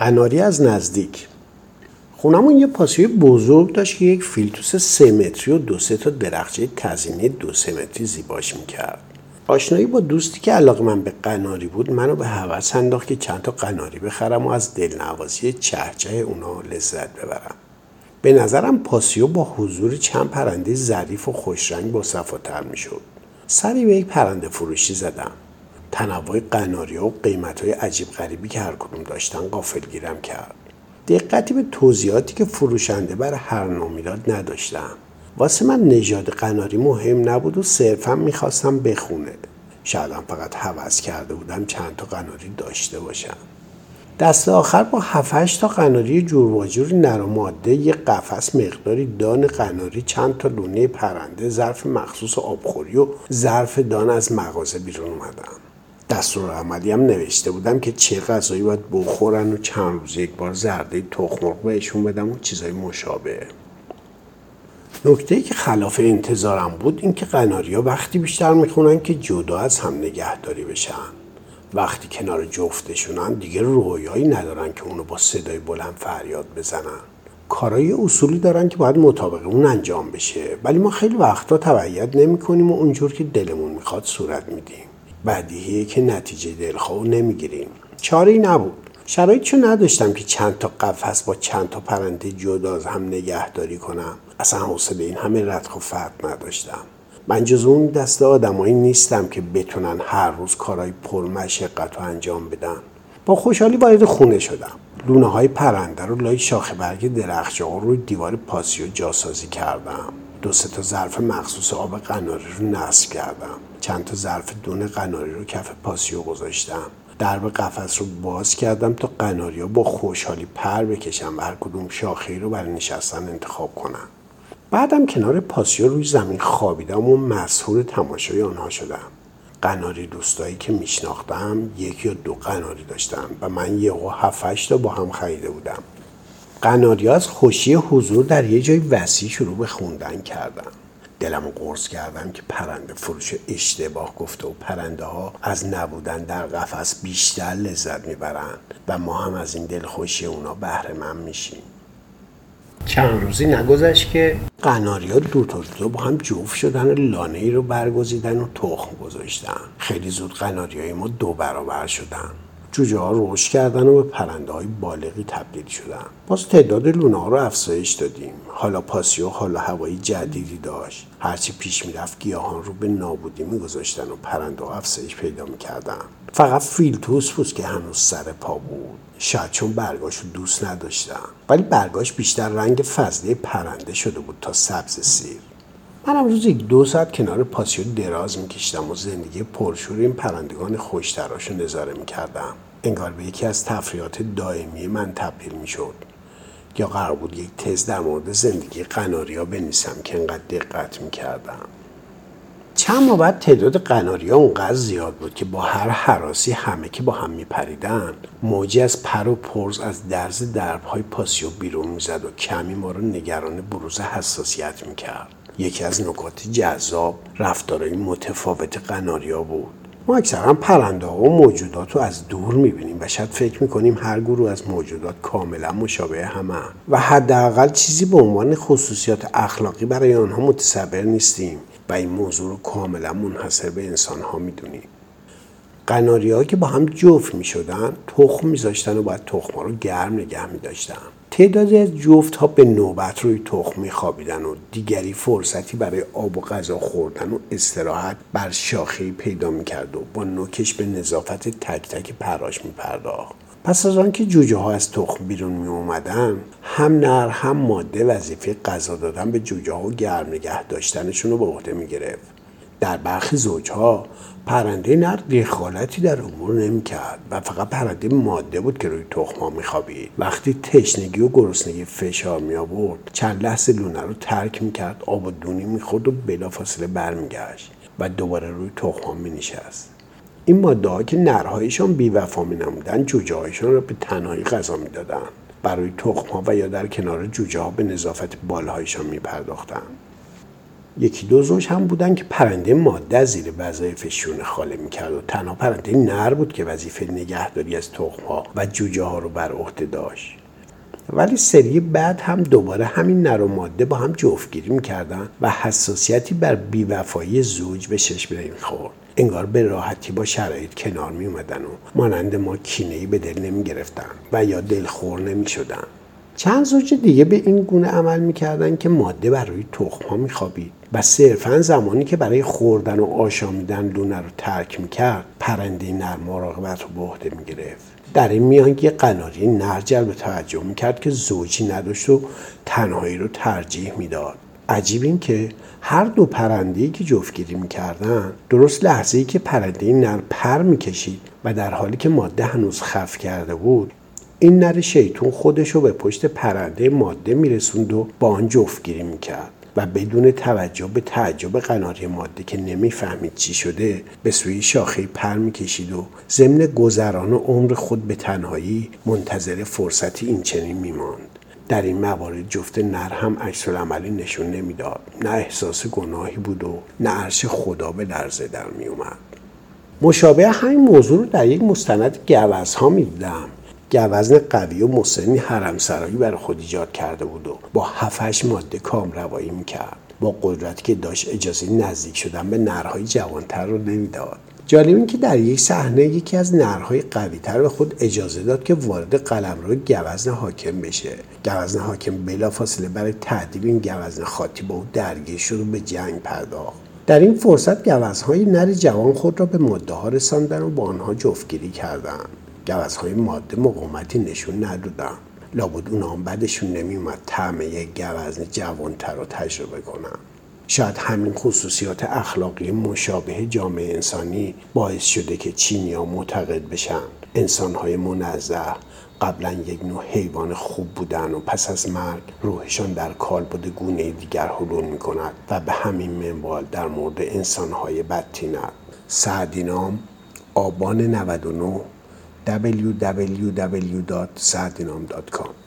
قناری از نزدیک. خونمون یه پاسوی بزرگ داشت که یک فیلتوس سه متری و دو سه تا درخچه تزینی دو سه متری زیباش می‌کرد. آشنایی با دوستی که علاقه من به قناری بود منو به هوس انداخت که چند تا قناری بخرم و از دلنوازی چهچه اونا لذت ببرم. به نظرم پاسیو با حضور چند پرنده ظریف و خوشرنگ با صفاتر می‌شد. سری به یک پرنده فروشی زدم. تنوع قناری و قیمت های عجیب غریبی که هر کدوم داشتن قافل گیرم کرد. دقتی به توضیحاتی که فروشنده بر هر نوع می‌داد نداشتم. واسه من نژاد قناری مهم نبود و صرفا می‌خواستم بخونه. شایدم فقط حوض کرده بودم چند تا قناری داشته باشم. دست آخر با هفتش تا قناری جور و جور نر ماده یه قفس مقداری دان قناری چند تا لونه پرنده ظرف مخصوص آبخوری و ظرف دان از مغازه بیرون اومدم. دستور عملی هم نوشته بودم که چه غذایی باید بخورن و چند روز یک بار زرده تخمرغ بهشون بدم و چیزای مشابه. نکته که خلاف انتظارم بود این که قناریا وقتی بیشتر می‌خونن که جدا از هم نگهداری بشن. وقتی کنار جفتشونن دیگه رویایی ندارن که اونو با صدای بلند فریاد بزنن. کارای اصولی دارن که باید مطابق اون انجام بشه. ولی ما خیلی وقتا تبعیت نمی کنیم و اونجور که دلمون می‌خواد صورت میدیم. بدیهیه که نتیجه دلخواه نمی‌گیریم. چاره نبود. شرایطشو نداشتم که چند تا قفس با چند تا پرنده جدا از هم نگهداری کنم. اصلا حوصله این همه ردخ و فرد نداشتم. من جز اون دسته آدمایی نیستم که بتونن هر روز کارهای پرمشقت رو انجام بدن. با خوشحالی وارد خونه شدم. لونه های پرنده رو لای شاخه برگ درخچه ها روی دیوار پاسیو جاسازی کردم. دو سه تا ظرف مخصوص آب قناری رو نصب کردم. چند تا ظرف دون قناری رو کف پاسیو گذاشتم. درب قفس رو باز کردم تا قناریا با خوشحالی پر بکشم و هر کدوم شاخه رو برای نشستن انتخاب کنم بعدم کنار پاسیو روی زمین خوابیدم و مسهور تماشای آنها شدم. قناری دوستایی که میشناختم یک یا دو قناری داشتم و من یه و هفتش تا با هم خریده بودم. قناری از خوشی حضور در یه جای وسیع شروع به خوندن کردم دلم قرص کردم که پرنده فروش اشتباه گفته و پرنده ها از نبودن در قفس بیشتر لذت می‌برند و ما هم از این دلخوشی اونا بهره من میشیم. چند روزی نگذشت که قناری ها دو تا دو با هم جفت شدن و لانه ای رو برگزیدن و تخم گذاشتن. خیلی زود قناری های ما دو برابر شدن. جوجه ها رشد کردن و به پرنده های بالغی تبدیل شدن. باز تعداد لونه ها رو افزایش دادیم. حالا پاسیو حالا هوایی جدیدی داشت. هرچی پیش می‌رفت گیاهان رو به نابودی میگذاشتن و پرنده ها افزایش پیدا می‌کردن. فقط فیلتوس بود که هنوز سر پا بود. شاید چون برگاش رو دوست نداشتم ولی برگاش بیشتر رنگ فضله پرنده شده بود تا سبز سیر. من امروز یک دو ساعت کنار پاسیو دراز میکشیدم و زندگی پرشور این پرندگان خوشتراش رو نظاره می‌کردم. انگار به یکی از تفریحات دائمی من تبدیل می‌شد. یا قرار بود یک تز در مورد زندگی قناریا بنویسم که انقدر دقت می‌کردم. چند ماه بعد تعداد قناریا اونقدر زیاد بود که با هر حراسی همه که با هم میپریدن موجی از پر و پرز از درز دربهای پاسیو بیرون می‌زد و کمی ما رو نگران بروز حساسیت می‌کرد. یکی از نکات جذاب رفتارهای متفاوت قناریا بود. ما اکثرا پرنده ها و موجودات رو از دور می‌بینیم و شاید فکر می‌کنیم هر گروه از موجودات کاملا مشابه همه و حداقل چیزی به عنوان خصوصیات اخلاقی برای آنها متصور نیستیم و این موضوع رو کاملا منحصر به انسان ها می‌دونیم. قناری که با هم جفت می شدن تخم میذاشتن و باید تخم رو گرم نگه می داشتن تعدادی از جفت ها به نوبت روی تخم خوابیدن و دیگری فرصتی برای آب و غذا خوردن و استراحت بر شاخه پیدا می‌کرد و با نوکش به نظافت تک تک پراش پرداخت پس از آنکه جوجه ها از تخم بیرون می اومدن هم نر هم ماده وظیفه غذا دادن به جوجه ها و گرم نگه داشتنشون رو به عهده می گرفت در برخی زوجها پرنده نر دخالتی در امور نمی‌کرد و فقط پرنده ماده بود که روی تخما میخوابید. وقتی تشنگی و گرسنگی فشار می آورد چند لحظه لونه رو ترک می‌کرد آب و دونی می‌خورد و بلافاصله برمیگشت و دوباره روی تخما مینشست. این ماده ها که نرهایشان بیوفا می نمودن جوجه هایشان را به تنهایی غذا می‌دادند. برای تخم ها و یا در کنار جوجه ها به نظافت بالهایشان می پرداختن. یکی دو زوج هم بودن که پرنده ماده زیر وظایف شونه خاله می‌کرد و تنها پرنده نر بود که وظیفه نگهداری از تخم و جوجه ها رو بر عهده داشت ولی سری بعد هم دوباره همین نر و ماده با هم جفتگیری می‌کردن و حساسیتی بر بیوفایی زوج به چشم نمی‌خورد انگار به راحتی با شرایط کنار می اومدن و مانند ما کینهی به دل نمی گرفتن و یا دلخور نمی شدن. چند زوج دیگه به این گونه عمل می‌کردن که ماده بر روی تخم ها میخوابید و صرفا زمانی که برای خوردن و آشامیدن لونه رو ترک می‌کرد پرنده نر مراقبت رو به عهده می‌گرفت. در این میان یه قناری نر جلب توجه می‌کرد که زوجی نداشت و تنهایی رو ترجیح می‌داد. عجیب این که هر دو پرنده که جفتگیری می‌کردن درست لحظه ای که پرنده نر پر می‌کشید و در حالی که ماده هنوز خف کرده بود این نر شیطون خودش رو به پشت پرنده ماده میرسوند و با آن جفتگیری می‌کرد و بدون توجه به تعجب قناری ماده که نمی‌فهمید چی شده به سوی شاخه پر می‌کشید و ضمن گذران و عمر خود به تنهایی منتظر فرصتی این چنین میماند. در این موارد جفت نر هم عکس عملی نشون نمی‌داد. نه احساس گناهی بود و نه عرش خدا به لرزه در میومد مشابه همین موضوع رو در یک مستند گوز ها می‌دیدم. گوزن قوی و مسنی حرم سرایی برای خود ایجاد کرده بود و با هفتش ماده کام روایی می‌کرد. با قدرتی که داشت اجازه نزدیک شدن به نرهای جوانتر رو نمی‌داد. جالب این که در یک صحنه یکی از نرهای قویتر به خود اجازه داد که وارد قلمرو گوزن حاکم بشه. گوزن حاکم بلافاصله برای تعدیب این گوزن خاطی با او درگیر شد و به جنگ پرداخت. در این فرصت گوزهای نر جوان خود را به ماده ها رساندن و با آنها جفتگیری کردند. گوزهای ماده مقاومتی نشون ندادن. لابد اونا هم بعدشون نمیومد طعم یک گوزن جوانتر رو تجربه کنم شاید همین خصوصیات اخلاقی مشابه جامعه انسانی باعث شده که چینیا معتقد بشن. انسانهای منزه قبلا یک نوع حیوان خوب بودن و پس از مرگ روحشان در کالبد گونه دیگر حلول می کند و به همین منوال در مورد انسانهای بدتینت سعدینام آبان 99 www.sadinam.com